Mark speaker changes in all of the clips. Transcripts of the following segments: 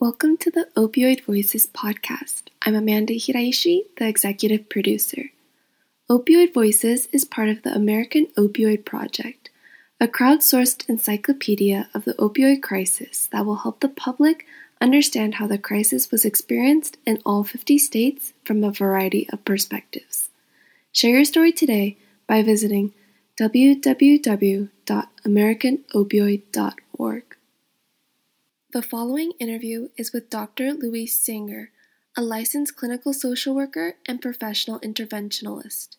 Speaker 1: Welcome to the Opioid Voices podcast. I'm Amanda Hiraishi, the executive producer. Opioid Voices is part of the American Opioid Project, a crowdsourced encyclopedia of the opioid crisis that will help the public understand how the crisis was experienced in all 50 states from a variety of perspectives. Share your story today by visiting www.americanopioid.org. The following interview is with Dr. Louise Stanger, a licensed clinical social worker and professional interventionalist.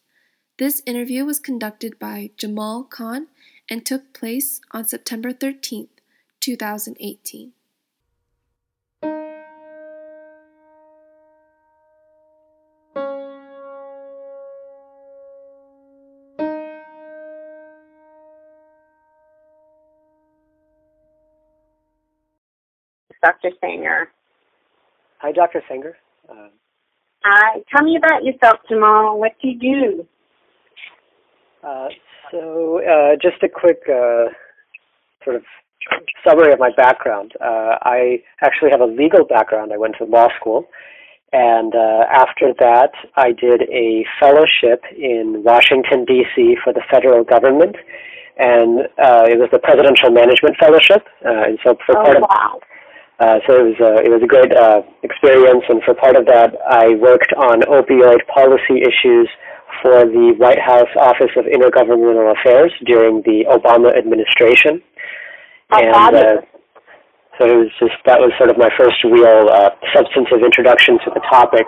Speaker 1: This interview was conducted by Jamal Khan and took place on September 13, 2018.
Speaker 2: Dr. Stanger.
Speaker 3: Hi, Dr. Stanger. Uh,
Speaker 2: Hi. Tell me about yourself, Jamal. What do you do?
Speaker 3: Uh, so, uh, just a quick uh, sort of summary of my background. Uh, I actually have a legal background. I went to law school. And uh, after that, I did a fellowship in Washington, D.C. for the federal government. And it was the Presidential Management Fellowship. and so for
Speaker 2: oh,
Speaker 3: part of
Speaker 2: wow.
Speaker 3: Uh, so it was uh, it was a great uh, experience, and for part of that, I worked on opioid policy issues for the White House Office of Intergovernmental Affairs during the Obama administration.
Speaker 2: and uh,
Speaker 3: so it was just that was sort of my first real uh, substantive introduction to the topic.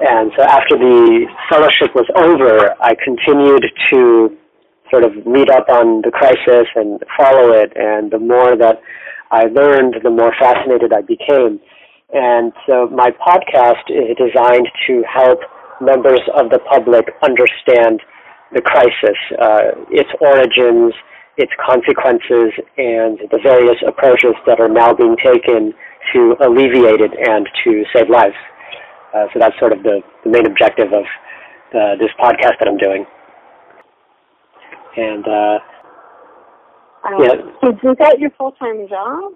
Speaker 3: And so after the fellowship was over, I continued to sort of read up on the crisis and follow it. And the more that I learned, the more fascinated I became. And so my podcast is designed to help members of the public understand the crisis, uh, its origins, its consequences, and the various approaches that are now being taken to alleviate it and to save lives. Uh, so that's sort of the, the main objective of uh, this podcast that I'm doing. And uh,
Speaker 2: um,
Speaker 3: yeah.
Speaker 2: So is that your full-time job?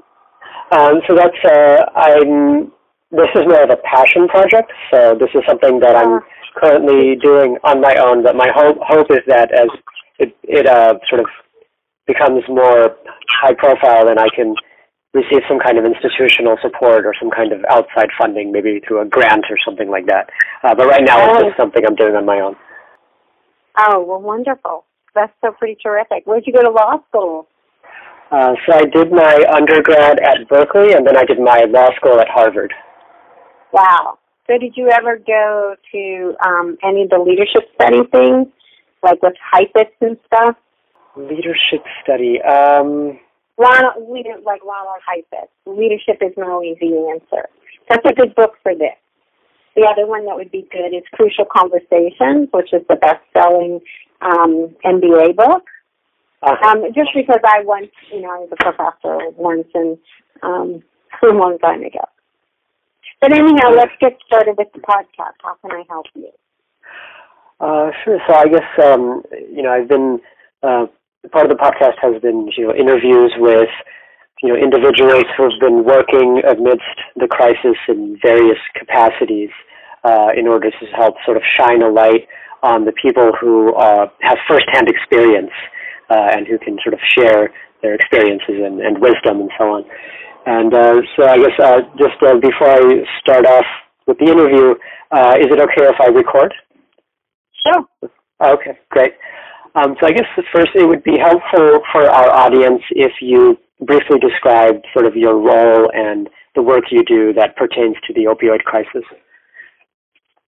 Speaker 3: Um, so that's uh, I'm. This is more of a passion project. So this is something that I'm
Speaker 2: Uh.
Speaker 3: currently doing on my own. But my hope hope is that as it it uh, sort of becomes more high profile, then I can receive some kind of institutional support or some kind of outside funding, maybe through a grant or something like that. Uh, but right now, it's
Speaker 2: Oh.
Speaker 3: just something I'm doing on my own.
Speaker 2: Oh, well, wonderful. That's so pretty terrific. Where'd you go to law school?
Speaker 3: Uh, so I did my undergrad at Berkeley, and then I did my law school at Harvard.
Speaker 2: Wow. So did you ever go to um, any of the leadership study things, like with Heifetz and stuff?
Speaker 3: Leadership study. Um,
Speaker 2: Ronald, we didn't like Ronald Heifetz. Leadership is no easy answer. That's a good book for this. The other one that would be good is Crucial Conversations, which is the best-selling um, MBA book. Um, just because I once, you know, I was a professor once and um, a long time ago. But anyhow, let's get started with the podcast. How can I help you?
Speaker 3: uh, sure. So I guess um, you know I've been uh, part of the podcast has been you know interviews with you know individuals who have been working amidst the crisis in various capacities uh, in order to help sort of shine a light on the people who uh, have firsthand experience uh, and who can sort of share their experiences and, and wisdom and so on. And uh, so I guess uh, just uh, before I start off with the interview, uh, is it okay if I record?
Speaker 2: Sure.
Speaker 3: Okay, great. Um, so I guess first it would be helpful for our audience if you briefly describe sort of your role and the work you do that pertains to the opioid crisis.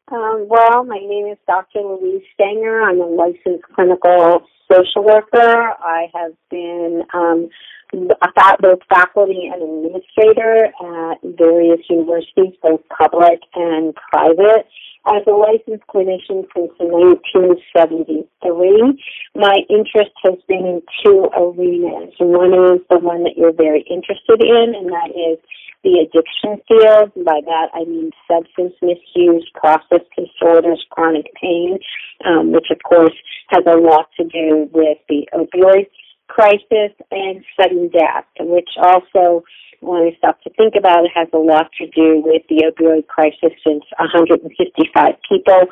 Speaker 2: Um, well, my name is Dr. Louise Stanger. I'm a licensed clinical social worker. I have been um, a both faculty and administrator at various universities, both public and private. As a licensed clinician since 1973, my interest has been in two arenas. One is the one that you're very interested in, and that is the addiction field. By that I mean substance misuse, process disorders, chronic pain, um, which of course has a lot to do with the opioid crisis and sudden death, which also when I stop to think about it, has a lot to do with the opioid crisis since 155 people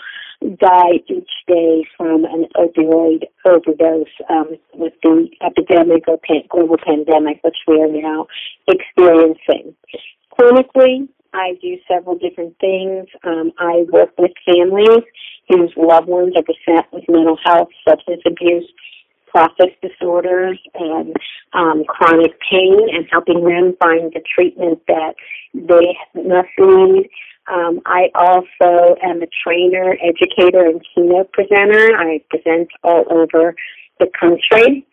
Speaker 2: die each day from an opioid overdose um, with the epidemic or pan- global pandemic, which we are now experiencing. Clinically, I do several different things. Um, I work with families whose loved ones are beset with mental health, substance abuse, process disorders, and um, chronic pain, and helping them find the treatment that they must need. Um, I also am a trainer, educator, and keynote presenter. I present all over the country.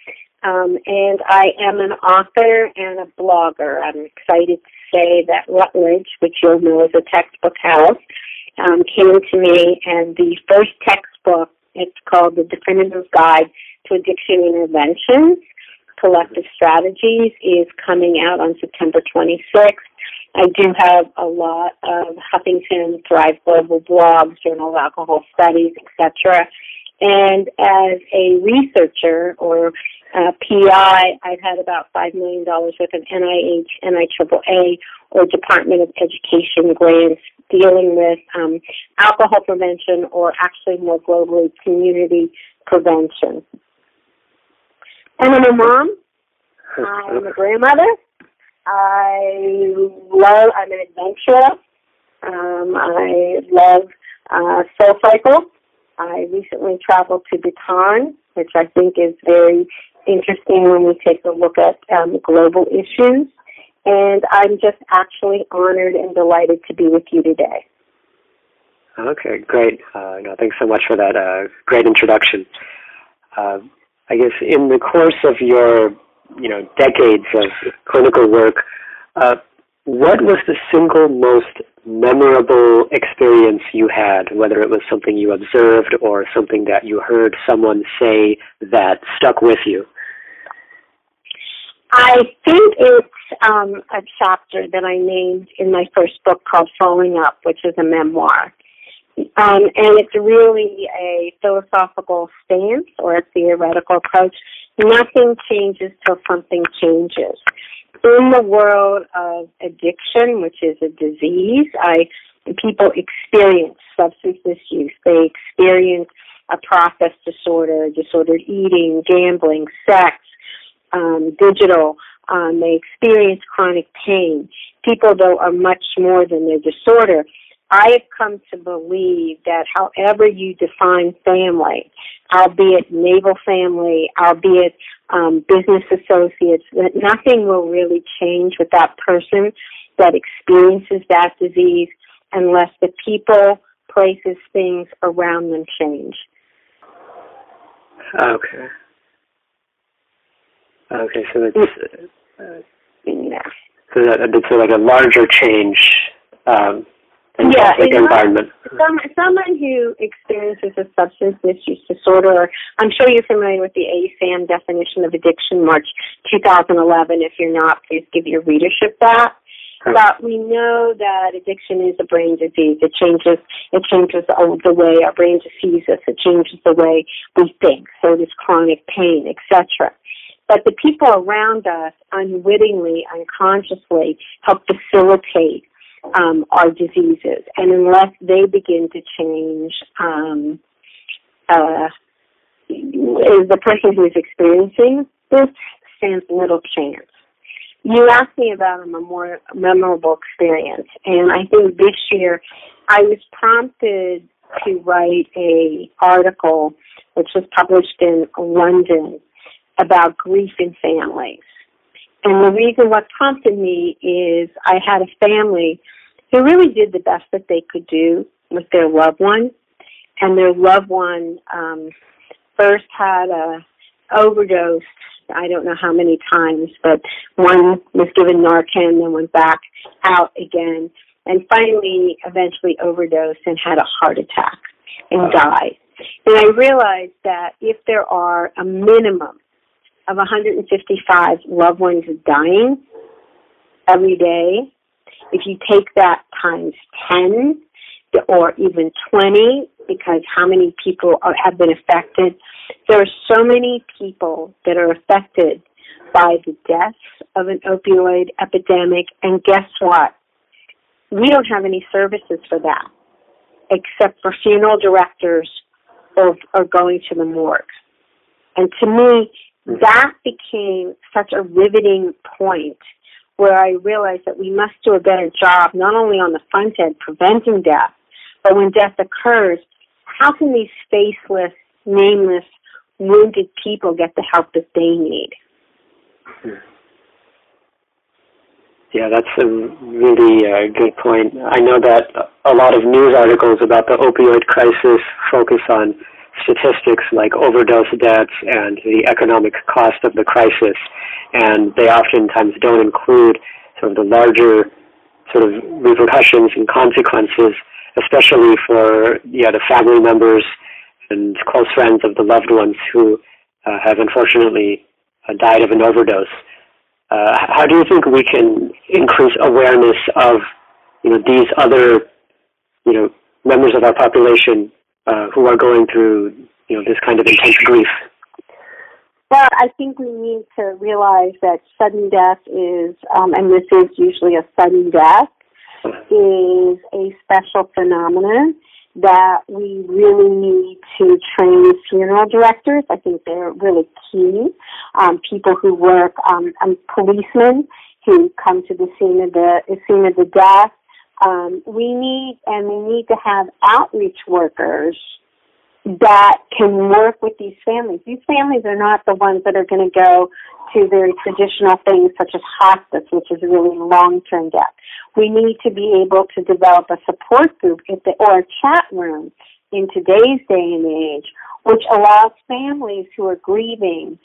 Speaker 2: Um, and I am an author and a blogger. I'm excited to say that Routledge, which you'll know is a textbook house, um, came to me, and the first textbook, it's called The Definitive Guide to Addiction Interventions, Collective Strategies, is coming out on September 26th. I do have a lot of Huffington Thrive Global blogs, Journal of Alcohol Studies, etc. And as a researcher or PI, I've had about $5 million worth of NIH, NIAAA, or Department of Education grants dealing with um, alcohol prevention or actually more globally community prevention. And I'm a mom. I'm a grandmother. I love, I'm an adventurer. Um, I love uh, Soul Cycle. I recently traveled to Bhutan, which I think is very interesting when we take a look at um, global issues. And I'm just actually honored and delighted to be with you today.
Speaker 3: Okay, great. Uh, no, thanks so much for that uh, great introduction. Uh, I guess in the course of your, you know, decades of clinical work, uh, what was the single most memorable experience you had, whether it was something you observed or something that you heard someone say that stuck with you?
Speaker 2: I think it's um, a chapter that I named in my first book called Falling Up, which is a memoir. Um, and it's really a philosophical stance or a theoretical approach. Nothing changes till something changes. In the world of addiction, which is a disease, I people experience substance misuse. They experience a process disorder, disordered eating, gambling, sex, um, digital. Um, they experience chronic pain. People, though, are much more than their disorder. I have come to believe that however you define family, albeit naval family, albeit um, business associates, that nothing will really change with that person that experiences that disease unless the people, places, things around them change.
Speaker 3: Okay. Okay, so it's uh,
Speaker 2: yeah.
Speaker 3: So that it's like a larger change um,
Speaker 2: yeah,
Speaker 3: like environment.
Speaker 2: Some, someone who experiences a substance misuse disorder, or I'm sure you're familiar with the ASAM definition of addiction, March 2011. If you're not, please give your readership that. But we know that addiction is a brain disease. It changes, it changes the way our brain sees us. It changes the way we think. So does chronic pain, etc. But the people around us unwittingly, unconsciously help facilitate um, are diseases. And unless they begin to change, um, uh, is the person who is experiencing this stands little chance. You asked me about a more memorable experience, and I think this year I was prompted to write a article which was published in London about grief in families. And the reason what prompted me is I had a family who really did the best that they could do with their loved one, and their loved one um, first had a overdose. I don't know how many times, but one was given Narcan, then went back out again, and finally, eventually overdosed and had a heart attack and died. And I realized that if there are a minimum of 155 loved ones dying every day, if you take that times 10 or even 20, because how many people are, have been affected, there are so many people that are affected by the deaths of an opioid epidemic. And guess what? We don't have any services for that, except for funeral directors or, or going to the morgue. And to me, that became such a riveting point where I realized that we must do a better job not only on the front end preventing death, but when death occurs, how can these faceless, nameless, wounded people get the help that they need?
Speaker 3: Yeah, that's a really uh, good point. I know that a lot of news articles about the opioid crisis focus on statistics like overdose deaths and the economic cost of the crisis, and they oftentimes don't include sort of the larger sort of repercussions and consequences, especially for yeah the family members and close friends of the loved ones who uh, have unfortunately uh, died of an overdose. Uh, how do you think we can increase awareness of you know these other you know members of our population uh, who are going through you know this kind of intense grief?
Speaker 2: Well, I think we need to realize that sudden death is, um, and this is usually a sudden death, is a special phenomenon that we really need to train funeral directors. I think they're really key. Um, people who work, um, um, policemen who come to the scene of the scene of the death. Um, we need and we need to have outreach workers that can work with these families. These families are not the ones that are going to go to very traditional things such as hospice, which is really long-term death. We need to be able to develop a support group or a chat room in today's day and age, which allows families who are grieving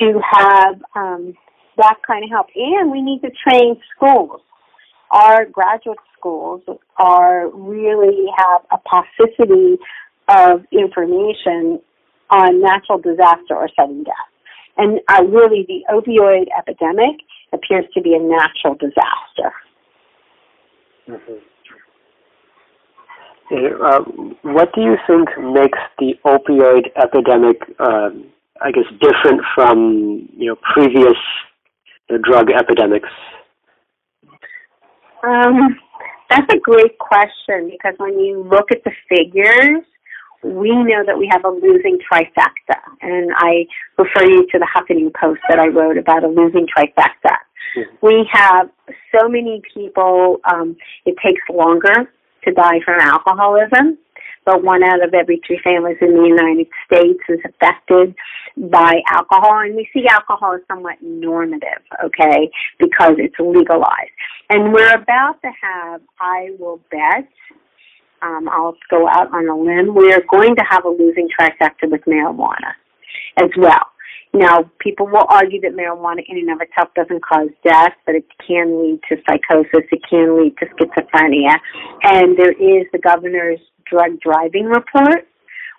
Speaker 2: to have um, that kind of help. And we need to train schools. Our graduate schools are really have a paucity of information on natural disaster or sudden death. And uh, really, the opioid epidemic appears to be a natural disaster.
Speaker 3: Mm-hmm. Uh, what do you think makes the opioid epidemic, uh, I guess, different from you know previous drug epidemics?
Speaker 2: Um, that's a great question because when you look at the figures, we know that we have a losing trifecta. And I refer you to the Huffington Post that I wrote about a losing trifecta. Mm-hmm. We have so many people, um, it takes longer to die from alcoholism, but one out of every three families in the United States is affected by alcohol. And we see alcohol as somewhat normative, okay, because it's legalized. And we're about to have, I will bet, um, I'll go out on a limb. We are going to have a losing trifecta with marijuana as well. Now, people will argue that marijuana in and of itself doesn't cause death, but it can lead to psychosis, it can lead to schizophrenia. And there is the governor's drug driving report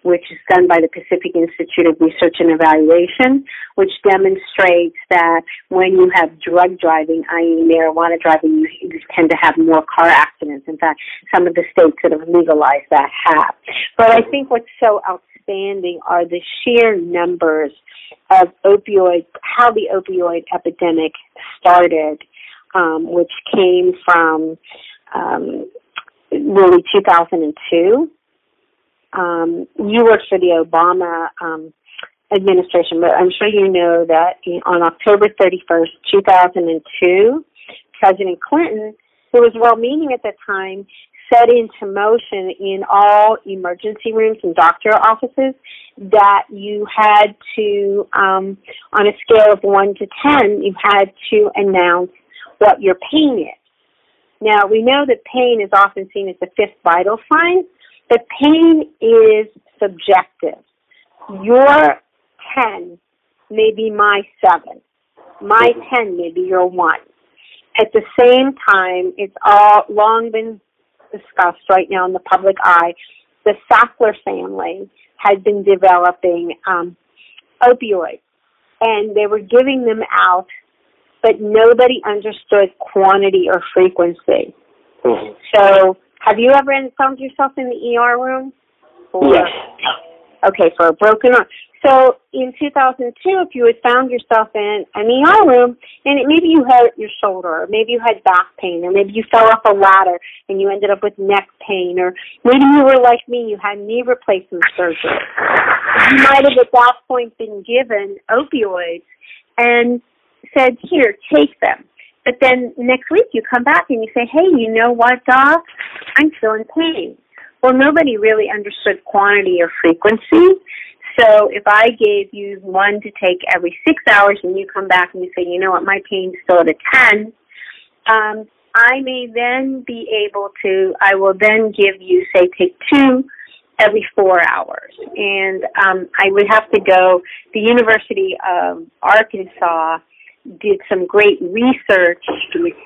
Speaker 2: which is done by the Pacific Institute of Research and Evaluation, which demonstrates that when you have drug driving, i.e. marijuana driving, you, you tend to have more car accidents. In fact, some of the states that have legalized that have. But I think what's so outstanding are the sheer numbers of opioid, how the opioid epidemic started, um, which came from um, really 2002 um, you worked for the Obama um, administration, but I'm sure you know that on October 31st, 2002, President Clinton, who was well-meaning at the time, set into motion in all emergency rooms and doctor offices that you had to, um, on a scale of 1 to 10, you had to announce what your pain is. Now, we know that pain is often seen as the fifth vital sign, the pain is subjective. Your 10 may be my 7. My 10 may be your 1. At the same time, it's all long been discussed right now in the public eye. The Sackler family had been developing um, opioids, and they were giving them out, but nobody understood quantity or frequency. Mm-hmm. So have you ever found yourself in the ER room?
Speaker 3: For, yes.
Speaker 2: Okay, for a broken arm. So in 2002, if you had found yourself in an ER room and it, maybe you hurt your shoulder, or maybe you had back pain, or maybe you fell off a ladder and you ended up with neck pain, or maybe you were like me, you had knee replacement surgery. You might have at that point been given opioids and said, here, take them. But then next week you come back and you say, hey, you know what, doc? I'm still in pain. Well, nobody really understood quantity or frequency. So if I gave you one to take every six hours and you come back and you say, you know what, my pain's still at a 10, um, I may then be able to, I will then give you, say, take two every four hours. And um, I would have to go, the University of Arkansas did some great research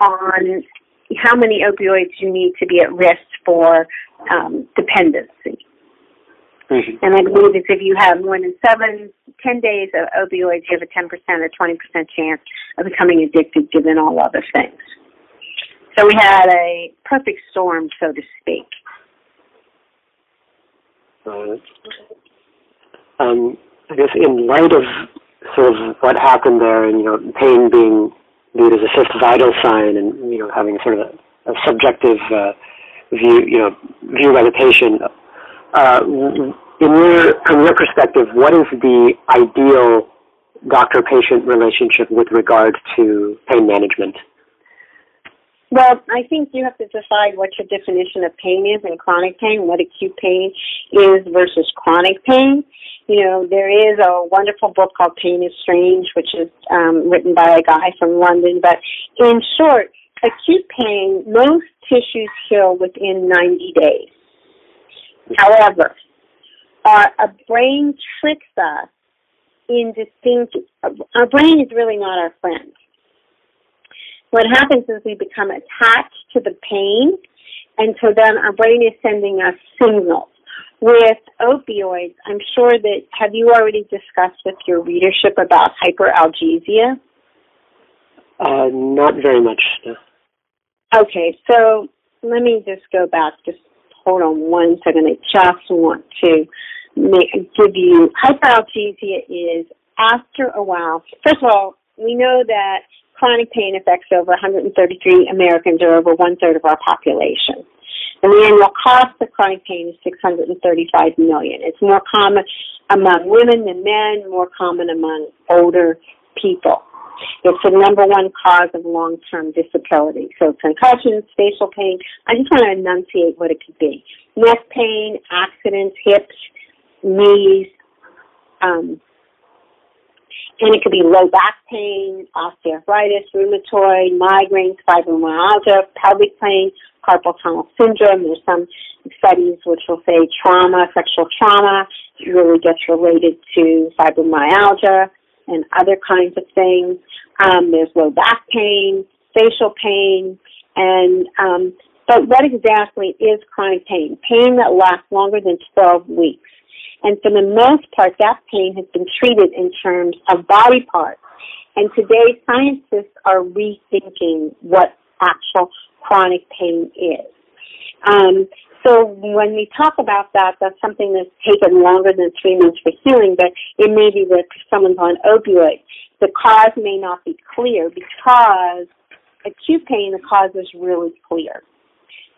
Speaker 2: on how many opioids you need to be at risk for um, dependency. Mm-hmm. And I believe it's if you have more than seven, ten days of opioids, you have a 10% or 20% chance of becoming addicted given all other things. So we had a perfect storm, so to speak.
Speaker 3: Uh, um, I guess in light of sort of what happened there and, you know, pain being viewed as a fifth vital sign and, you know, having sort of a, a subjective uh, view, you know, view by the patient, uh, in your, from your perspective, what is the ideal doctor-patient relationship with regard to pain management?
Speaker 2: Well, I think you have to decide what your definition of pain is and chronic pain, what acute pain is versus chronic pain. You know, there is a wonderful book called Pain is Strange, which is um, written by a guy from London. But in short, acute pain, most tissues heal within 90 days. However, our, our brain tricks us into thinking, our brain is really not our friend. What happens is we become attached to the pain, and so then our brain is sending us signals. With opioids, I'm sure that, have you already discussed with your readership about hyperalgesia?
Speaker 3: Uh, not very much. No.
Speaker 2: Okay, so let me just go back. Just hold on one second. I just want to make, give you hyperalgesia is after a while. First of all, we know that chronic pain affects over 133 Americans or over one third of our population. And the annual cost of chronic pain is 635 million. It's more common among women than men, more common among older people. It's the number one cause of long-term disability. So concussions, facial pain. I just want to enunciate what it could be. Neck pain, accidents, hips, knees, um, and it could be low back pain, osteoarthritis, rheumatoid, migraines, fibromyalgia, pelvic pain, carpal tunnel syndrome. There's some studies which will say trauma, sexual trauma really gets related to fibromyalgia and other kinds of things. Um, there's low back pain, facial pain, and um, but what exactly is chronic pain? Pain that lasts longer than 12 weeks. And for the most part, that pain has been treated in terms of body parts. And today, scientists are rethinking what actual chronic pain is. Um, so when we talk about that, that's something that's taken longer than three months for healing, but it may be that someone's on opioids. The cause may not be clear because acute pain, the cause is really clear.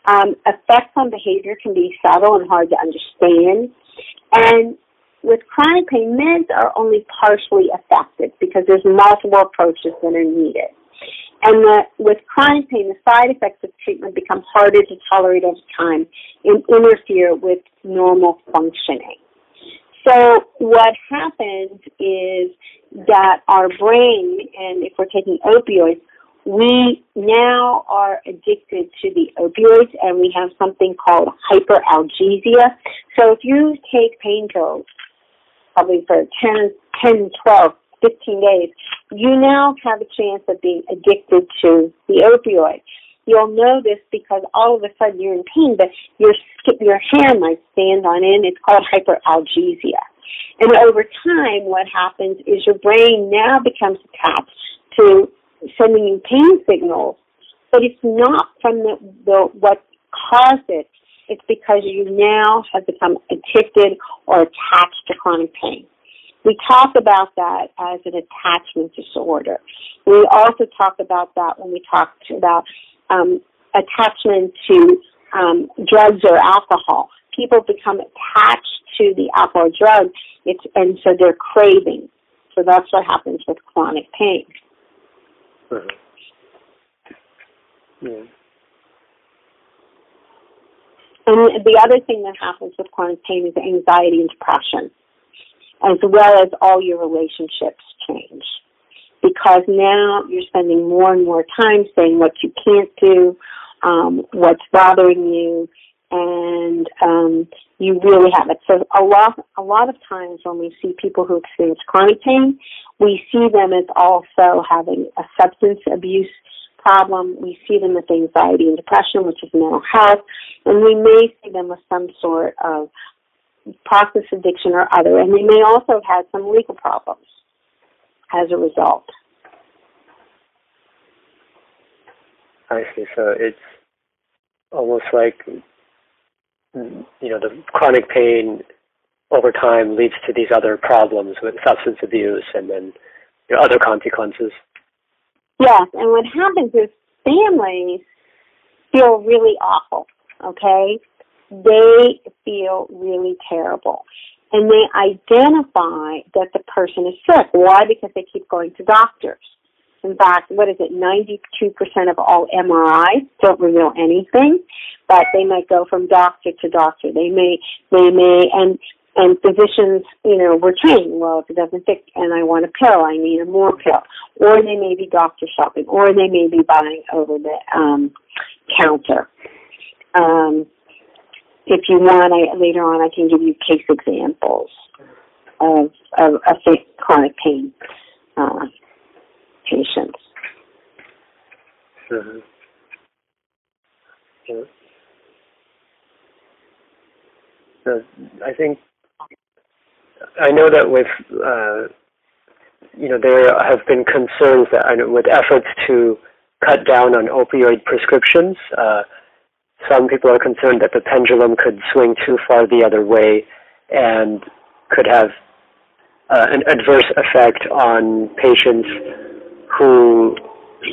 Speaker 2: Um, effects on behavior can be subtle and hard to understand. And with chronic pain, meds are only partially effective because there's multiple approaches that are needed. And the, with chronic pain, the side effects of treatment become harder to tolerate over time and interfere with normal functioning. So what happens is that our brain, and if we're taking opioids, we now are addicted to the opioids and we have something called hyperalgesia. So if you take pain pills, probably for 10, 10, 12, 15 days, you now have a chance of being addicted to the opioid. You'll know this because all of a sudden you're in pain, but your your hand might stand on it. It's called hyperalgesia. And over time, what happens is your brain now becomes attached to sending you pain signals, but it's not from the, the what caused it. It's because you now have become addicted or attached to chronic pain. We talk about that as an attachment disorder. We also talk about that when we talk about um, attachment to um, drugs or alcohol. People become attached to the alcohol drug, it's, and so they're craving. So that's what happens with chronic pain.
Speaker 3: Yeah.
Speaker 2: And the other thing that happens with chronic pain is anxiety and depression, as well as all your relationships change. Because now you're spending more and more time saying what you can't do, um, what's bothering you, and um, you really have it. So a lot, a lot of times when we see people who experience chronic pain, we see them as also having a substance abuse problem. We see them with anxiety and depression, which is mental health, and we may see them with some sort of process addiction or other, and they may also have had some legal problems as a result.
Speaker 3: I see. So it's almost like you know the chronic pain over time leads to these other problems with substance abuse and then you know, other consequences.
Speaker 2: Yes, and what happens is families feel really awful, okay? They feel really terrible. And they identify that the person is sick. Why? Because they keep going to doctors. In fact, what is it? 92% of all MRIs don't reveal anything, but they might go from doctor to doctor. They may, they may, and and physicians, you know, were trained. Well, if it doesn't fit and I want a pill, I need a more pill. Or they may be doctor shopping, or they may be buying over the um, counter. Um, if you want, I, later on, I can give you case examples of of, of chronic pain uh, patients.
Speaker 3: Mm-hmm. Yeah. So I think I know that with uh, you know there have been concerns that with efforts to cut down on opioid prescriptions. Uh, some people are concerned that the pendulum could swing too far the other way and could have uh, an adverse effect on patients who,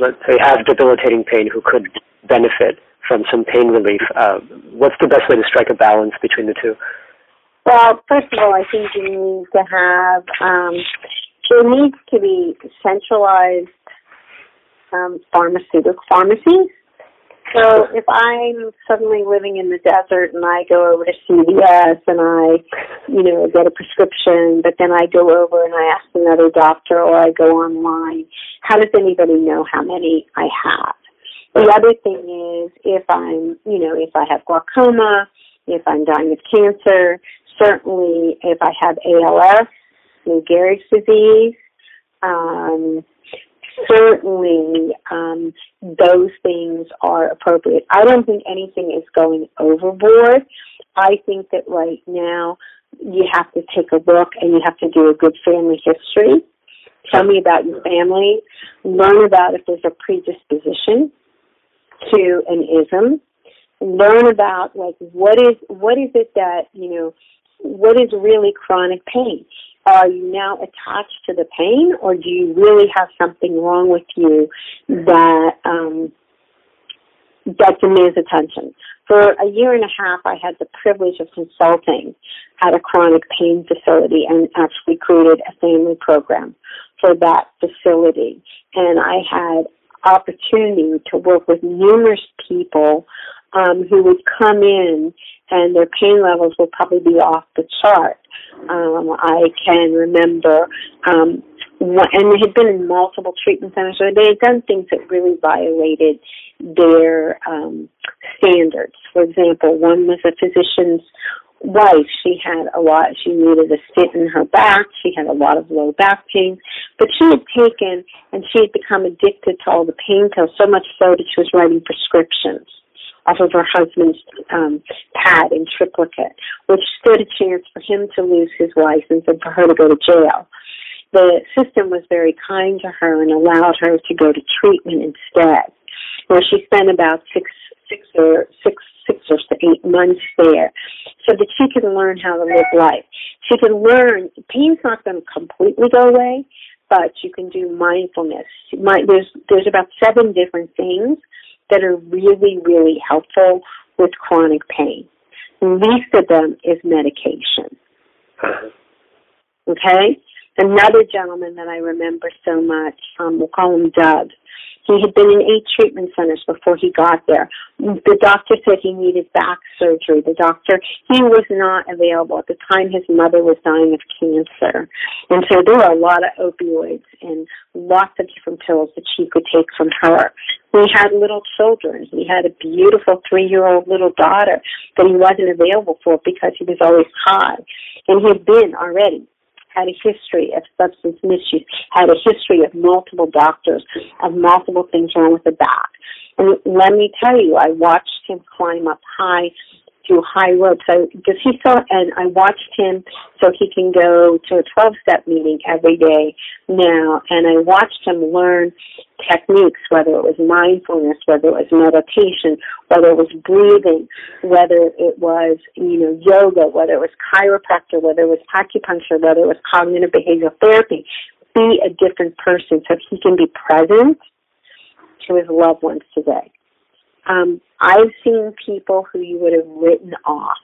Speaker 3: let's say, have debilitating pain who could benefit from some pain relief. Uh, what's the best way to strike a balance between the two?
Speaker 2: Well, first of all, I think you need to have, um, there needs to be centralized um, pharmaceutical pharmacies. So if I'm suddenly living in the desert and I go over to CVS and I, you know, get a prescription, but then I go over and I ask another doctor or I go online, how does anybody know how many I have? The other thing is if I'm, you know, if I have glaucoma, if I'm dying of cancer, certainly if I have ALS, Lou Gehrig's disease, um, certainly um, those things are appropriate. I don't think anything is going overboard. I think that right now you have to take a look and you have to do a good family history. Tell me about your family. Learn about if there's a predisposition to an ism. Learn about like what is what is it that you know what is really chronic pain? Are you now attached to the pain, or do you really have something wrong with you that um, that demands attention? For a year and a half, I had the privilege of consulting at a chronic pain facility and actually created a family program for that facility. And I had opportunity to work with numerous people um, who would come in and their pain levels would probably be off the chart. Um, I can remember, um, and they had been in multiple treatment centers, so they had done things that really violated their um, standards. For example, one was a physician's wife. She had a lot, she needed a stent in her back. She had a lot of low back pain. But she had taken and she had become addicted to all the pain pills, so much so that she was writing prescriptions off of her husband's um, pad in triplicate, which stood a chance for him to lose his license and for her to go to jail. The system was very kind to her and allowed her to go to treatment instead, where she spent about six six or six six or eight months there, so that she could learn how to live life. she can learn. Pain's not going to completely go away, but you can do mindfulness. There's there's about seven different things that are really really helpful with chronic pain. The least of them is medication. Okay? Another gentleman that I remember so much, um, we'll call him Doug. He had been in eight treatment centers before he got there. The doctor said he needed back surgery. The doctor, he was not available. At the time, his mother was dying of cancer. And so there were a lot of opioids and lots of different pills that she could take from her. He had little children. He had a beautiful three-year-old little daughter that he wasn't available for because he was always high. And he had been already had a history of substance misuse, had a history of multiple doctors, of multiple things wrong with the back. And let me tell you, I watched him climb up high through high ropes. Because he saw, and I watched him so he can go to a 12 step meeting every day now. And I watched him learn techniques, whether it was mindfulness, whether it was meditation, whether it was breathing, whether it was, you know, yoga, whether it was chiropractor, whether it was acupuncture, whether it was cognitive behavioral therapy. Be a different person so he can be present to his loved ones today. Um, I've seen people who you would have written off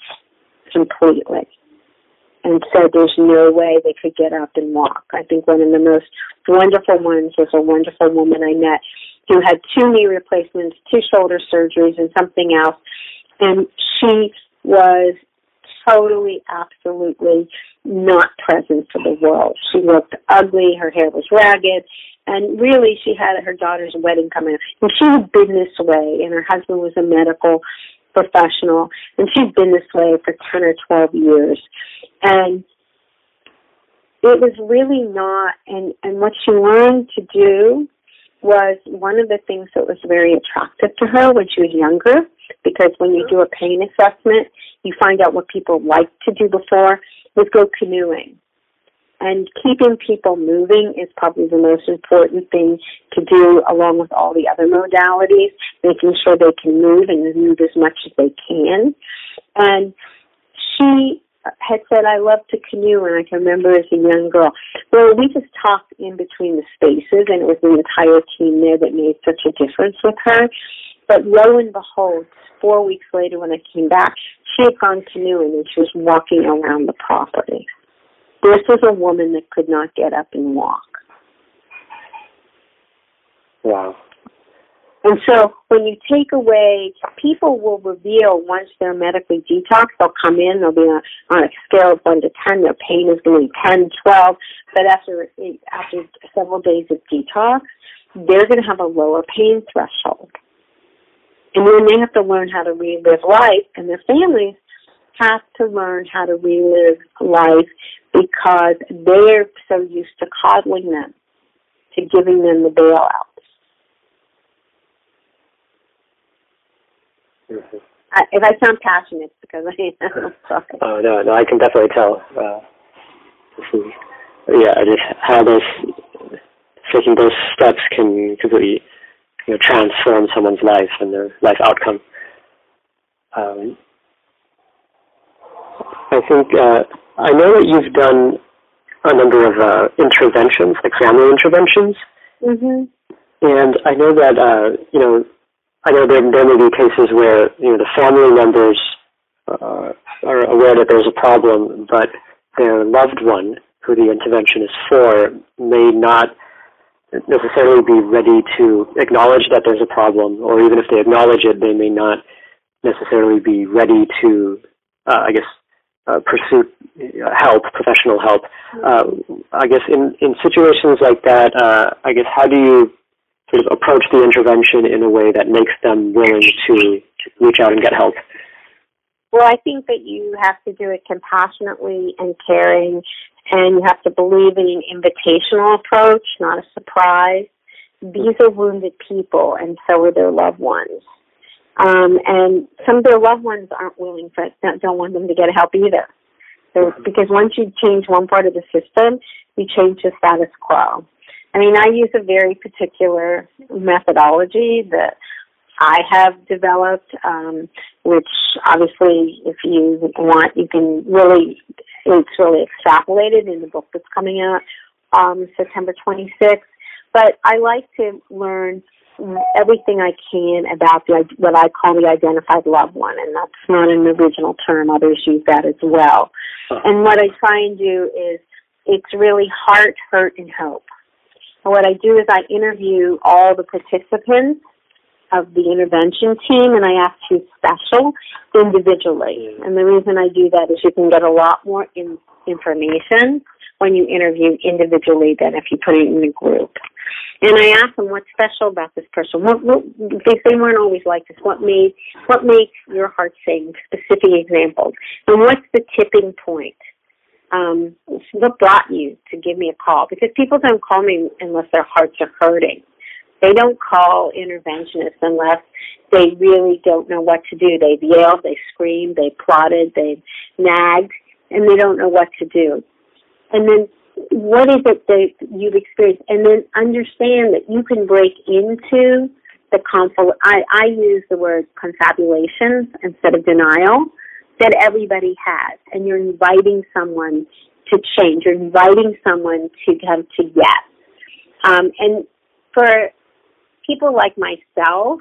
Speaker 2: completely and said there's no way they could get up and walk. I think one of the most wonderful ones was a wonderful woman I met who had two knee replacements, two shoulder surgeries, and something else. And she was totally, absolutely not present for the world. She looked ugly, her hair was ragged, and really she had her daughter's wedding coming up. And she had been this way, and her husband was a medical professional, and she'd been this way for 10 or 12 years. And it was really not, and, and what she learned to do was one of the things that was very attractive to her when she was younger, because when you do a pain assessment, you find out what people liked to do before, was go canoeing. And keeping people moving is probably the most important thing to do along with all the other modalities, making sure they can move and move as much as they can. And she had said, I love to canoe, and I can remember as a young girl. Well, we just talked in between the spaces, and it was the entire team there that made such a difference with her. But lo and behold, four weeks later when I came back, she had gone canoeing and she was walking around the property. This was a woman that could not get up and walk.
Speaker 3: Wow.
Speaker 2: And so when you take away, people will reveal once they're medically detoxed, they'll come in, they'll be on, on a scale of 1 to 10, their pain is going to be 10, 12, but after, after several days of detox, they're going to have a lower pain threshold. And then they have to learn how to relive life, and their families have to learn how to relive life because they're so used to coddling them, to giving them the bailouts. Mm-hmm. I, if I sound passionate, because I am. Sorry.
Speaker 3: Oh no, no, I can definitely tell. Uh, is, yeah, just how those taking those steps can completely you know, transform someone's life and their life outcome. Um, I think uh, I know that you've done a number of uh, interventions, like family interventions.
Speaker 2: Mm-hmm.
Speaker 3: And I know that uh, you know, I know there there may be cases where you know the family members uh, are aware that there's a problem, but their loved one, who the intervention is for, may not necessarily be ready to acknowledge that there's a problem, or even if they acknowledge it, they may not necessarily be ready to, uh, I guess, uh, pursue uh, help, professional help. Uh, I guess in, in situations like that, uh, I guess how do you sort of approach the intervention in a way that makes them willing to reach out and get help?
Speaker 2: Well, I think that you have to do it compassionately and caring, and you have to believe in an invitational approach, not a surprise. These are wounded people, and so are their loved ones. Um, and some of their loved ones aren't willing for don't want them to get help either. So, because once you change one part of the system, you change the status quo. I mean, I use a very particular methodology that I have developed, um, which obviously, if you want, you can really it's really extrapolated in the book that's coming out um, September 26th. But I like to learn everything I can about the what I call the identified loved one, and that's not an original term. Others use that as well. Uh-huh. And what I try and do is it's really heart, hurt, and hope. And what I do is I interview all the participants of the intervention team and I ask you special individually. And the reason I do that is you can get a lot more in, information when you interview individually than if you put it in a group. And I ask them what's special about this person. What, what they, they weren't always like this. What made what makes your heart sing? Specific examples. And what's the tipping point? Um, what brought you to give me a call? Because people don't call me unless their hearts are hurting. They don't call interventionists unless they really don't know what to do. They've yelled, they screamed, they plotted, they've nagged, and they don't know what to do. And then what is it that you've experienced? And then understand that you can break into the confl- I, I use the word confabulation instead of denial that everybody has. And you're inviting someone to change. You're inviting someone to come to yes. Um, and for people like myself,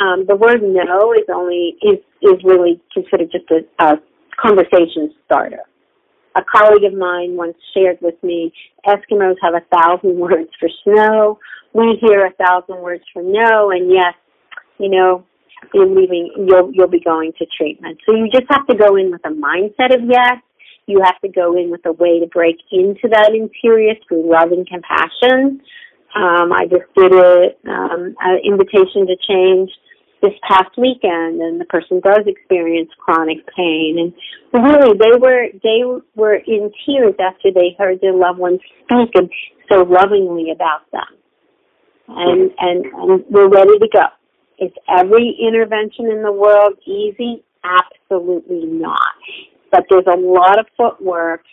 Speaker 2: um, the word no is only is is really considered just a, a conversation starter. A colleague of mine once shared with me, Eskimos have a thousand words for snow. We hear a thousand words for no, and yes, you know, you're leaving, you'll you'll be going to treatment. So you just have to go in with a mindset of yes. You have to go in with a way to break into that interior through love and compassion. Um, I just did it, um, an invitation to change this past weekend and the person does experience chronic pain. And really they were they were in tears after they heard their loved ones speak and so lovingly about them. And and, and we're ready to go. Is every intervention in the world easy? Absolutely not. But there's a lot of footwork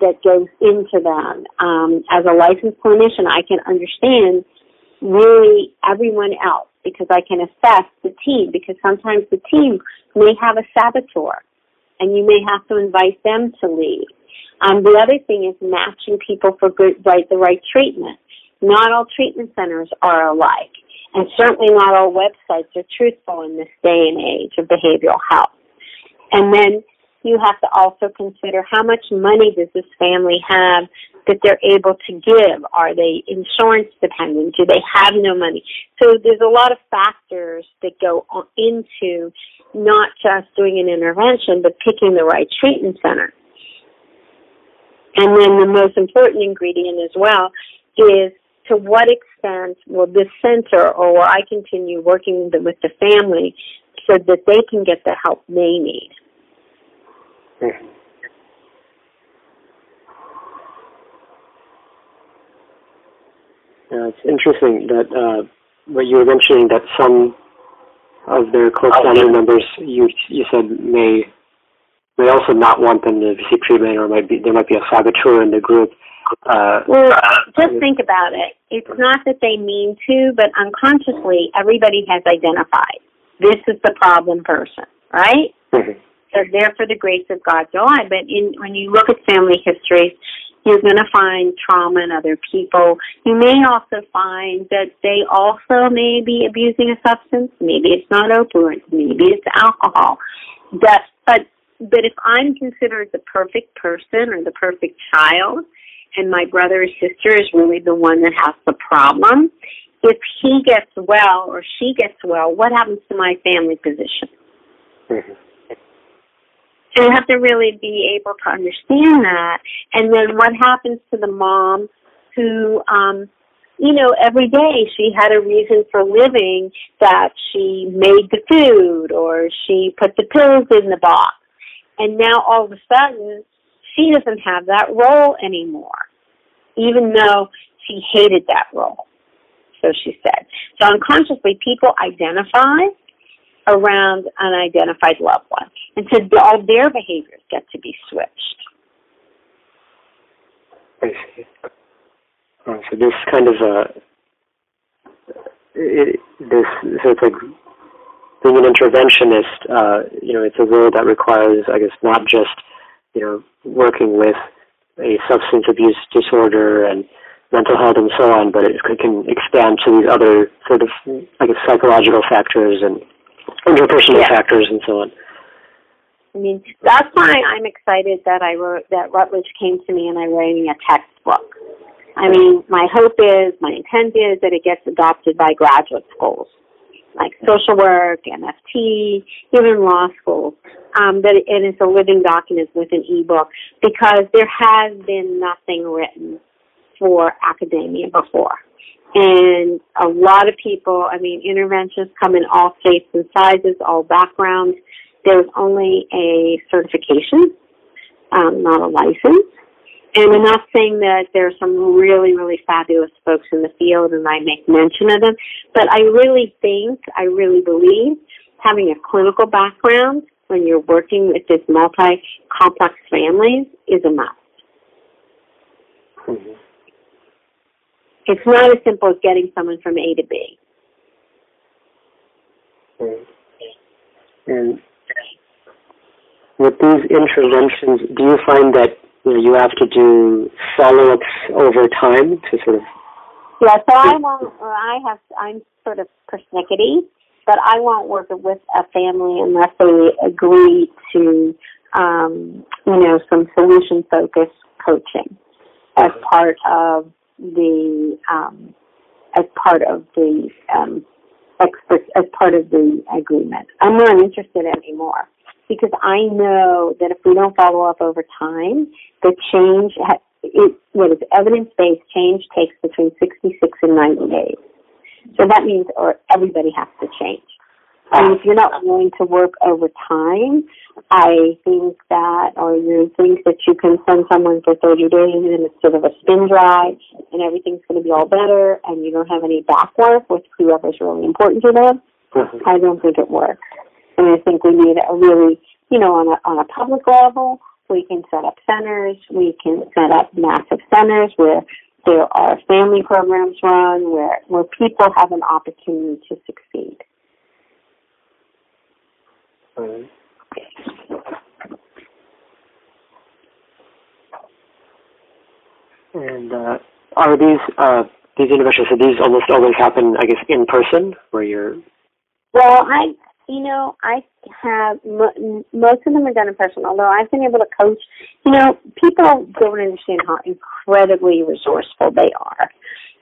Speaker 2: that goes into them. Um, as a licensed clinician, I can understand really everyone else because I can assess the team because sometimes the team may have a saboteur and you may have to invite them to lead. Um, the other thing is matching people for good, right, the right treatment. Not all treatment centers are alike and certainly not all websites are truthful in this day and age of behavioral health. And then you have to also consider how much money does this family have that they're able to give? Are they insurance dependent? Do they have no money? So there's a lot of factors that go into not just doing an intervention, but picking the right treatment center. And then the most important ingredient as well is to what extent will this center or will I continue working with the family so that they can get the help they need?
Speaker 3: Mm-hmm. Yeah, it's interesting that uh, what you were mentioning that some of their close family members you you said may may also not want them to receive treatment, or might be there might be a saboteur in the group. Uh,
Speaker 2: well, just think about it. It's not that they mean to, but unconsciously, everybody has identified this is the problem person, right?
Speaker 3: Mm-hmm
Speaker 2: they're there for the grace of God. So I, but in when you look at family histories, you're going to find trauma in other people. You may also find that they also may be abusing a substance. Maybe it's not opioids. Maybe it's alcohol. That, but but if I'm considered the perfect person or the perfect child, and my brother or sister is really the one that has the problem, if he gets well or she gets well, what happens to my family position?
Speaker 3: Mm-hmm.
Speaker 2: So you have to really be able to understand that. And then what happens to the mom who, um, you know, every day she had a reason for living that she made the food or she put the pills in the box. And now all of a sudden she doesn't have that role anymore, even though she hated that role. So she said. So unconsciously people identify around unidentified loved ones. And so all their behaviors get to be switched.
Speaker 3: I see. So this kind of a, uh, it, this, so it's like being an interventionist, uh, you know, it's a role that requires, I guess, not just you know, working with a substance abuse disorder and mental health and so on, but it can expand to these other sort of, I guess, psychological factors and interpersonal yeah. factors and so on.
Speaker 2: I mean, that's why I'm excited that I wrote that Routledge came to me and I'm writing a textbook. I mean, my hope is, my intent is that it gets adopted by graduate schools like social work, MFT, even law schools. Um, that it is a living document with an ebook because there has been nothing written for academia before. And a lot of people, I mean, interventions come in all shapes and sizes, all backgrounds. There's only a certification, um, not a license. And I'm not saying that there's some really, really fabulous folks in the field and I make mention of them, but I really think, I really believe having a clinical background when you're working with this multi-complex families is a must. Mm-hmm. It's not as simple as getting someone from A to
Speaker 3: B. And with these interventions, do you find that you, know, you have to do follow-ups over time to sort of?
Speaker 2: Yeah, so I won't. I have. I'm sort of persnickety, but I won't work with a family unless they agree to, um, you know, some solution-focused coaching as part of the um, as part of the um, expert as part of the agreement. I'm not interested anymore because I know that if we don't follow up over time, the change it what is evidence based change takes between 66 and 90 days. So that means or everybody has to change. And if you're not willing to work over time, I think that, or you think that you can send someone for 30 days and it's sort of a spin dry and everything's going to be all better and you don't have any back work with whoever's really important to them, mm-hmm. I don't think it works. And I think we need a really, you know, on a, on a public level, we can set up centers, we can set up massive centers where there are family programs run, where, where people have an opportunity to succeed.
Speaker 3: And uh, are these uh, these interventions? So these almost always happen, I guess, in person, where you're.
Speaker 2: Well, I you know I have most of them are done in person. Although I've been able to coach, you know, people don't understand how incredibly resourceful they are,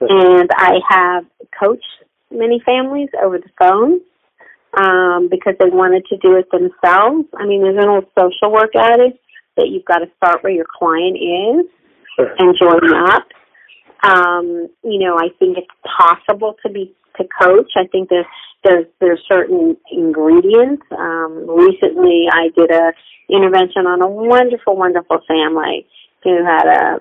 Speaker 2: and I have coached many families over the phone um, because they wanted to do it themselves. I mean, there's an old social work adage that you've got to start where your client is sure. and join up. Um, you know, I think it's possible to be to coach. I think there's there's there's certain ingredients. Um, recently, I did a intervention on a wonderful, wonderful family who had a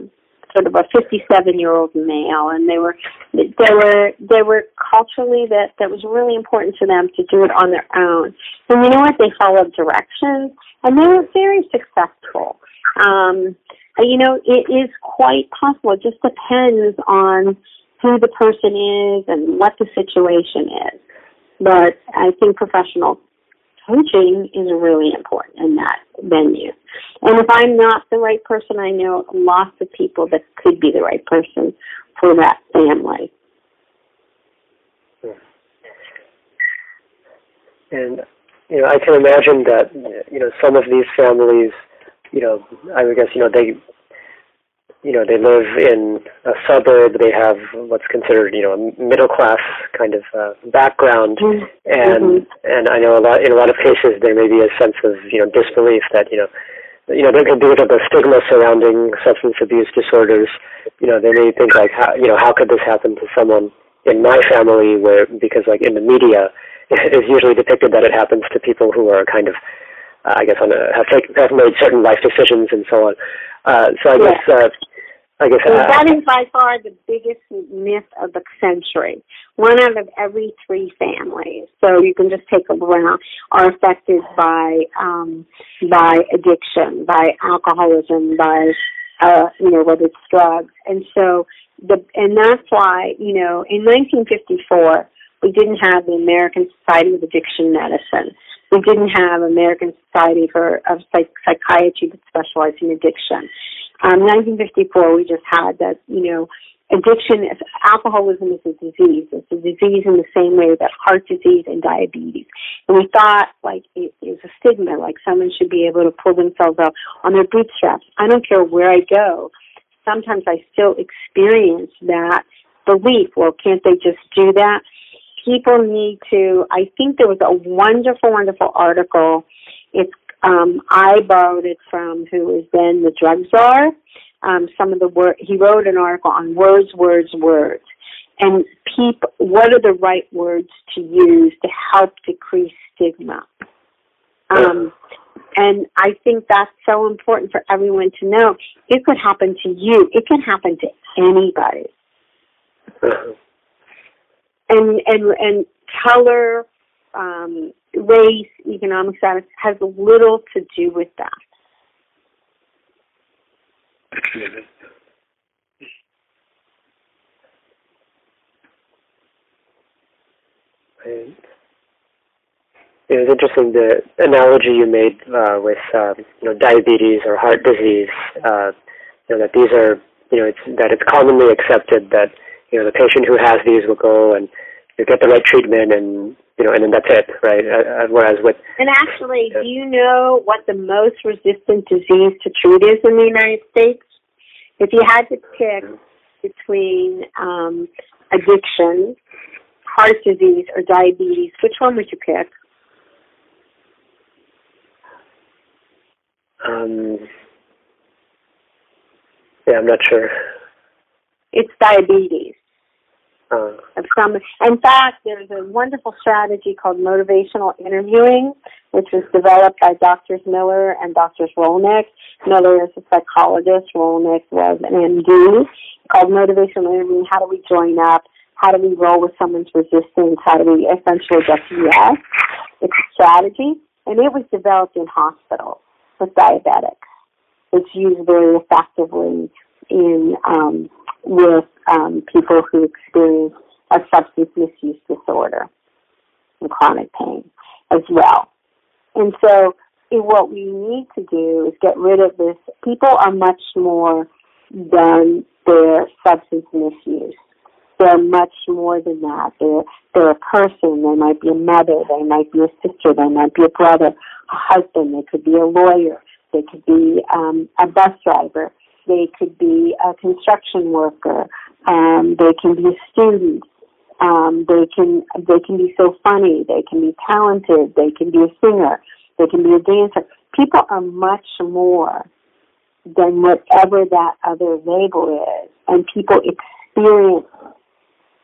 Speaker 2: sort of a 57 year old male and they were they were they were culturally that that was really important to them to do it on their own. And you know what? They followed directions and they were very successful. Um you know it is quite possible. It just depends on who the person is and what the situation is. But i think professional coaching is really important in that venue. And if I'm not the right person, I know lots of people that could be the right person for that family.
Speaker 3: And you know, I can imagine that you know some of these families, you know, I would guess you know they you know they live in a suburb they have what's considered you know a middle class kind of uh, background mm-hmm. and mm-hmm. and I know a lot in a lot of cases there may be a sense of you know disbelief that you know you know there could be the stigma surrounding substance abuse disorders you know they may think like how you know how could this happen to someone in my family where because like in the media it is usually depicted that it happens to people who are kind of uh, I guess on a, have taken have made certain life decisions and so on. Uh, so I yeah. guess uh, I guess
Speaker 2: well, that is by far the biggest myth of the century. One out of every three families, so you can just take a around, are affected by um, by addiction, by alcoholism, by uh, you know whether it's drugs, and so the and that's why you know in 1954 we didn't have the American Society of Addiction Medicine. we didn't have American Society for of Psych- Psychiatry that specialized in addiction. Um, 1954, we just had that, you know, addiction, alcoholism is a disease. It's a disease in the same way that heart disease and diabetes. And we thought like it is a stigma, like someone should be able to pull themselves up on their bootstraps. I don't care where I go. Sometimes I still experience that belief. Well, can't they just do that? People need to, I think there was a wonderful, wonderful article. It's, um, I borrowed it from who was then the drug czar um, some of the word. He wrote an article on words, words, words, and people. What are the right words to use to help decrease stigma? Um, and I think that's so important for everyone to know. It could happen to you. It can happen to anybody. And and and color, um, race, economic status has little to do with that.
Speaker 3: It was interesting the analogy you made uh, with um, you know diabetes or heart disease. Uh, you know that these are you know it's that it's commonly accepted that you know the patient who has these will go and you get the right treatment and you know and then that's it, right? Uh, uh whereas with
Speaker 2: and actually, uh, do you know what the most resistant disease to treat is in the United States? If you had to pick between um, addiction, heart disease, or diabetes, which one would you pick?
Speaker 3: Um, yeah, I'm not sure.
Speaker 2: It's diabetes.
Speaker 3: Uh,
Speaker 2: some, in fact, there's a wonderful strategy called motivational interviewing, which was developed by Doctors Miller and Doctors Rollnick. Miller is a psychologist. Rollnick was an MD. Called motivational interviewing. How do we join up? How do we roll with someone's resistance? How do we essentially get to yes? It's a strategy, and it was developed in hospitals with diabetics. It's used very effectively in um, with um, people who experience a substance misuse disorder and chronic pain as well. And so what we need to do is get rid of this. People are much more than their substance misuse. They're much more than that. They're, they're a person. They might be a mother. They might be a sister. They might be a brother, a husband. They could be a lawyer. They could be um, a bus driver. They could be a construction worker. Um, they can be a student. Um, they can they can be so funny. They can be talented. They can be a singer. They can be a dancer. People are much more than whatever that other label is, and people experience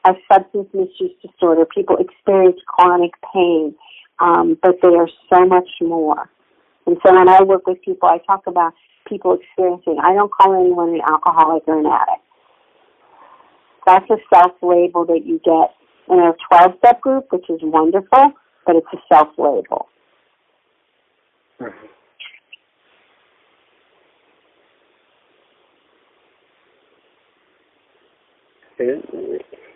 Speaker 2: a substance misuse disorder. People experience chronic pain, um, but they are so much more. And so when I work with people, I talk about people experiencing. I don't call anyone an alcoholic or an addict. That's a self label that you get in a 12 step group, which is wonderful, but it's a self label.
Speaker 3: Mm-hmm.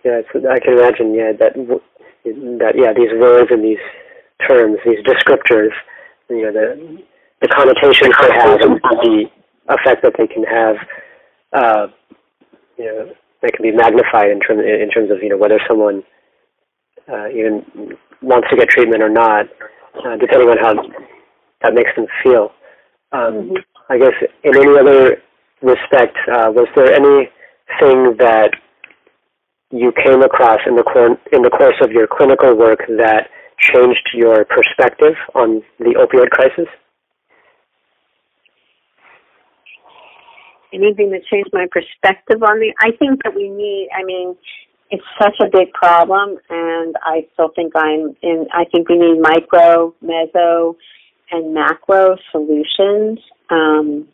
Speaker 3: Yeah, I can imagine. Yeah, that that yeah, these words and these terms, these descriptors, you know, the the connotations they have and the effect that they can have, uh, you know, they can be magnified in terms in terms of you know whether someone uh, even wants to get treatment or not, uh, depending on how that makes them feel. Um, mm-hmm. I guess in any other respect, uh, was there anything that you came across in the cor- in the course of your clinical work that changed your perspective on the opioid crisis?
Speaker 2: Anything that changed my perspective on the I think that we need I mean it's such a big problem and I still think I'm in I think we need micro, meso and macro solutions. Um,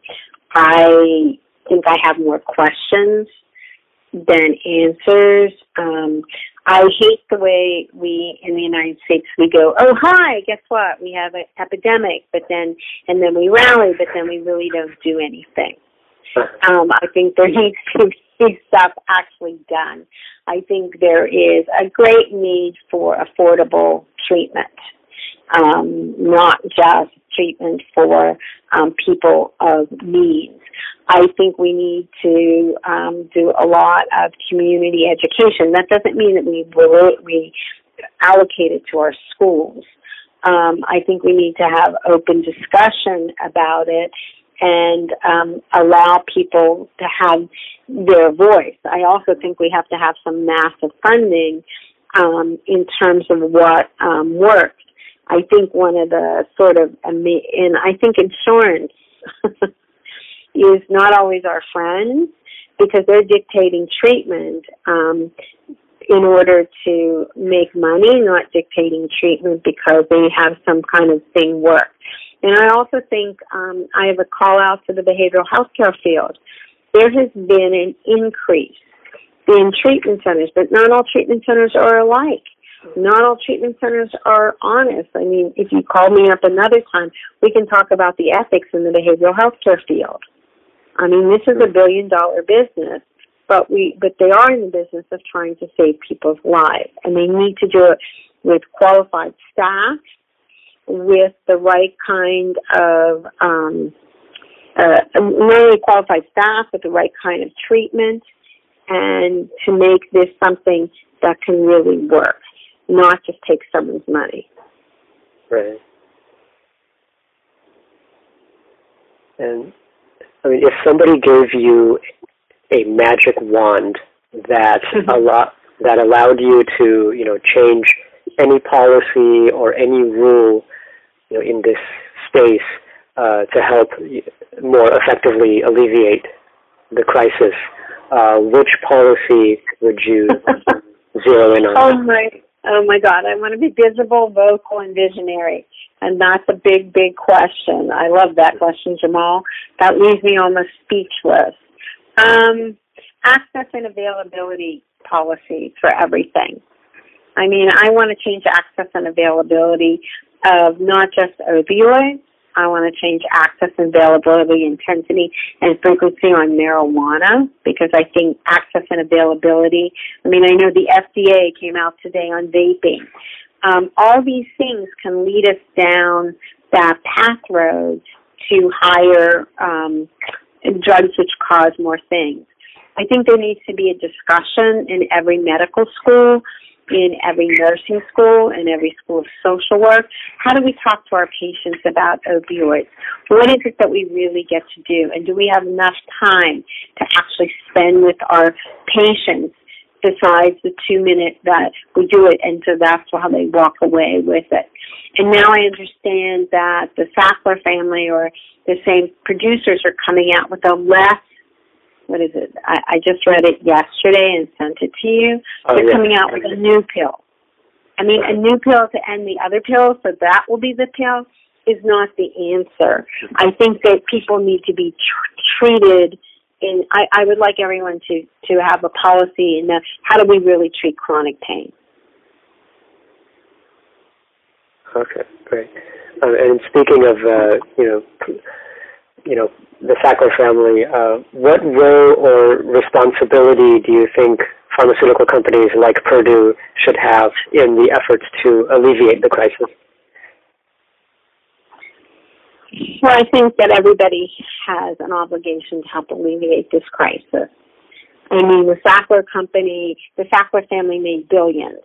Speaker 2: I think I have more questions than answers. Um, I hate the way we in the United States we go, oh hi, guess what? We have an epidemic, but then and then we rally, but then we really don't do anything. Um, I think there needs to be stuff actually done. I think there is a great need for affordable treatment. um, not just treatment for um, people of means. I think we need to um, do a lot of community education. That doesn't mean that we we allocate it to our schools. Um, I think we need to have open discussion about it and um, allow people to have their voice. I also think we have to have some massive funding um, in terms of what um, works. I think one of the sort of, and I think insurance is not always our friend because they're dictating treatment um, in order to make money, not dictating treatment because they have some kind of thing work. And I also think um, I have a call out to the behavioral health care field. There has been an increase in treatment centers, but not all treatment centers are alike. Not all treatment centers are honest. I mean, if you call me up another time, we can talk about the ethics in the behavioral health care field. I mean, this is a billion dollar business, but we, but they are in the business of trying to save people's lives, and they need to do it with qualified staff with the right kind of um, uh, only qualified staff, with the right kind of treatment, and to make this something that can really work, not just take someone's money.
Speaker 3: Right. And I mean, if somebody gave you a magic wand that a lot that allowed you to, you know, change any policy or any rule you know, in this space uh, to help more effectively alleviate the crisis, uh, which policy would you zero in on?
Speaker 2: Oh my, oh my God! I want to be visible, vocal, and visionary, and that's a big, big question. I love that question, Jamal. That leaves me almost speechless. Um, access and availability policy for everything. I mean, I want to change access and availability of not just opioids. I want to change access and availability, intensity, and frequency on marijuana because I think access and availability. I mean, I know the FDA came out today on vaping. Um, all these things can lead us down that path road to higher um, drugs which cause more things. I think there needs to be a discussion in every medical school in every nursing school and every school of social work. How do we talk to our patients about opioids? What is it that we really get to do? And do we have enough time to actually spend with our patients besides the two minutes that we do it and so that's how they walk away with it. And now I understand that the Sackler family or the same producers are coming out with a less what is it? I, I just read it yesterday and sent it to you. Oh, They're yeah. coming out with a new pill. I mean, a new pill to end the other pill, so that will be the pill, is not the answer. I think that people need to be tr- treated in, I, I would like everyone to, to have a policy in the, how do we really treat chronic pain?
Speaker 3: Okay, great. Uh, and speaking of, uh, you know, you know, the Sackler family, uh, what role or responsibility do you think pharmaceutical companies like Purdue should have in the efforts to alleviate the crisis?
Speaker 2: Well, I think that everybody has an obligation to help alleviate this crisis. I mean, the Sackler company, the Sackler family made billions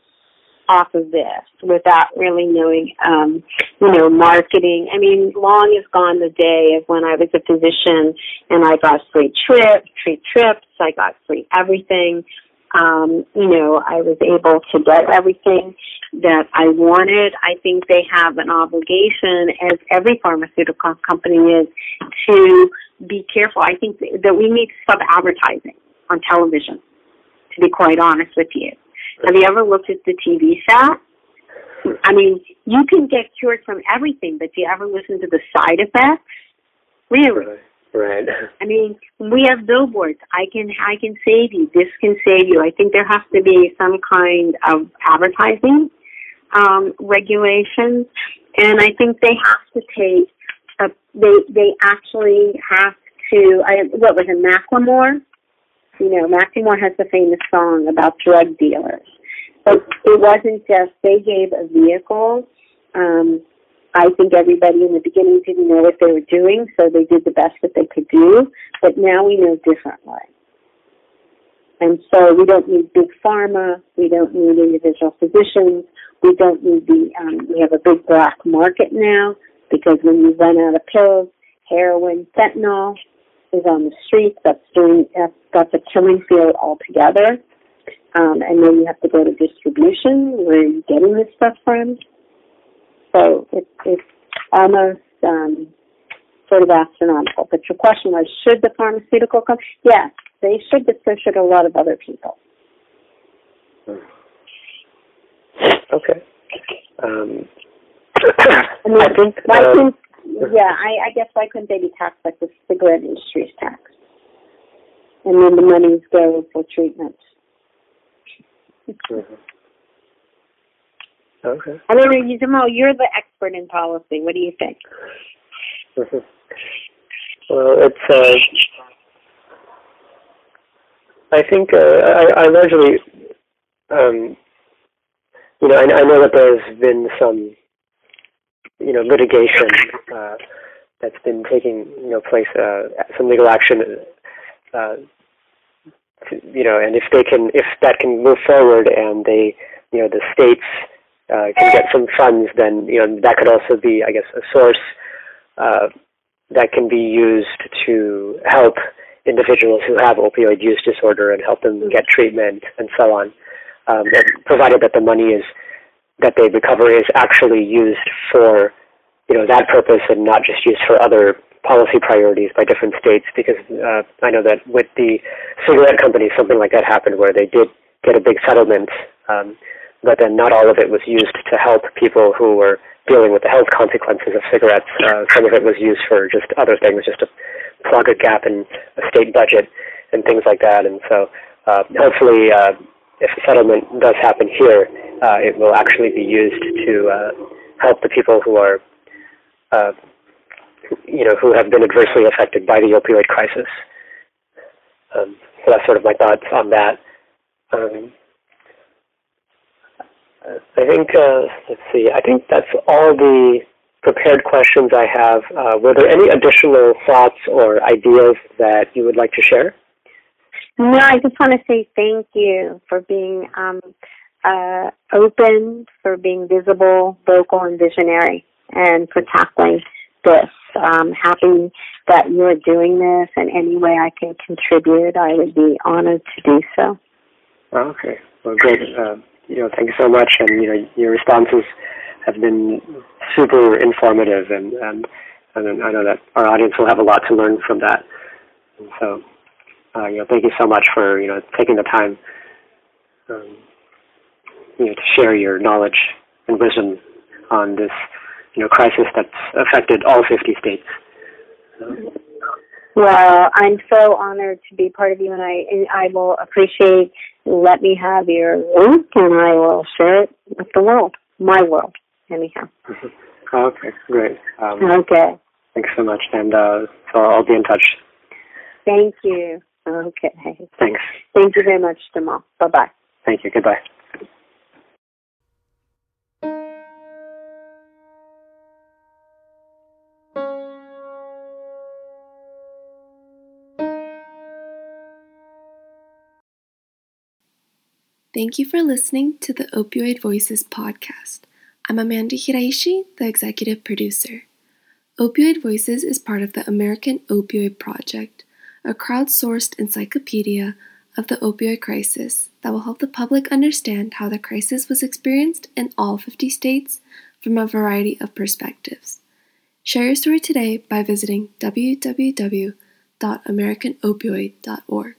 Speaker 2: off of this without really knowing, um, you know, marketing. I mean, long is gone the day of when I was a physician and I got free trips, free trips, I got free everything. Um, you know, I was able to get everything that I wanted. I think they have an obligation, as every pharmaceutical company is, to be careful. I think that we need to stop advertising on television, to be quite honest with you. Have you ever looked at the TV set? I mean, you can get cured from everything, but do you ever listen to the side effects? Really?
Speaker 3: Right.
Speaker 2: I mean, we have billboards. I can I can save you. This can save you. I think there has to be some kind of advertising um, regulations, and I think they have to take. A, they they actually have to. I what was it, Macklemore? You know, Macklemore has the famous song about drug dealers. But it wasn't just, they gave a vehicle Um, I think everybody in the beginning didn't know what they were doing, so they did the best that they could do. But now we know differently. And so we don't need big pharma. We don't need individual physicians. We don't need the, um, we have a big black market now because when you run out of pills, heroin, fentanyl is on the streets. That's doing, that's, that's a killing field altogether. Um, and then you have to go to distribution. Where are you getting this stuff from? So it, it's almost um, sort of astronomical. But your question was, should the pharmaceutical company? Yes, they should, but so should a lot of other people.
Speaker 3: Okay. Um,
Speaker 2: I, mean, I think, uh, yeah, I, I guess why couldn't they be taxed like the cigarette industry is taxed? And then the monies go for treatment.
Speaker 3: Mm-hmm. Okay.
Speaker 2: I don't know, Jamal, you're the expert in policy. What do you think?
Speaker 3: Mm-hmm. Well, it's, uh, I think, uh, I, I largely, um, you know, I, I know that there's been some, you know, litigation, uh, that's been taking, you know, place, uh, some legal action, uh, to, you know, and if they can, if that can move forward and they, you know, the states uh, can get some funds, then you know that could also be, I guess, a source uh, that can be used to help individuals who have opioid use disorder and help them get treatment and so on, um, provided that the money is that they recover is actually used for you know that purpose and not just used for other policy priorities by different states because uh, I know that with the cigarette companies, something like that happened where they did get a big settlement, um, but then not all of it was used to help people who were dealing with the health consequences of cigarettes. Uh, some of it was used for just other things, just to plug a gap in a state budget and things like that. And so uh, hopefully, uh, if a settlement does happen here, uh, it will actually be used to uh, help the people who are uh, you know, who have been adversely affected by the opioid crisis. Um, so that's sort of my thoughts on that. Um, I think, uh, let's see, I think that's all the prepared questions I have. Uh, were there any additional thoughts or ideas that you would like to share?
Speaker 2: No, I just want to say thank you for being um, uh, open, for being visible, vocal, and visionary, and for tackling this. I'm happy that you're doing this, and any way I can contribute, I would be honored to do so.
Speaker 3: Okay. Well, great. Uh, you know, thank you so much, and you know, your responses have been super informative, and and and I know that our audience will have a lot to learn from that. And so, uh, you know, thank you so much for you know taking the time, um, you know, to share your knowledge and wisdom on this you know, crisis that's affected all 50 states.
Speaker 2: Well, I'm so honored to be part of you, and I and I will appreciate. Let me have your link, and I will share it with the world, my world, anyhow.
Speaker 3: okay, great. Um,
Speaker 2: okay.
Speaker 3: Thanks so much, and uh, so I'll be in touch.
Speaker 2: Thank you. Okay.
Speaker 3: Thanks.
Speaker 2: Thank you very much, Jamal. Bye bye.
Speaker 3: Thank you. Goodbye.
Speaker 1: Thank you for listening to the Opioid Voices podcast. I'm Amanda Hiraishi, the executive producer. Opioid Voices is part of the American Opioid Project, a crowdsourced encyclopedia of the opioid crisis that will help the public understand how the crisis was experienced in all 50 states from a variety of perspectives. Share your story today by visiting www.americanopioid.org.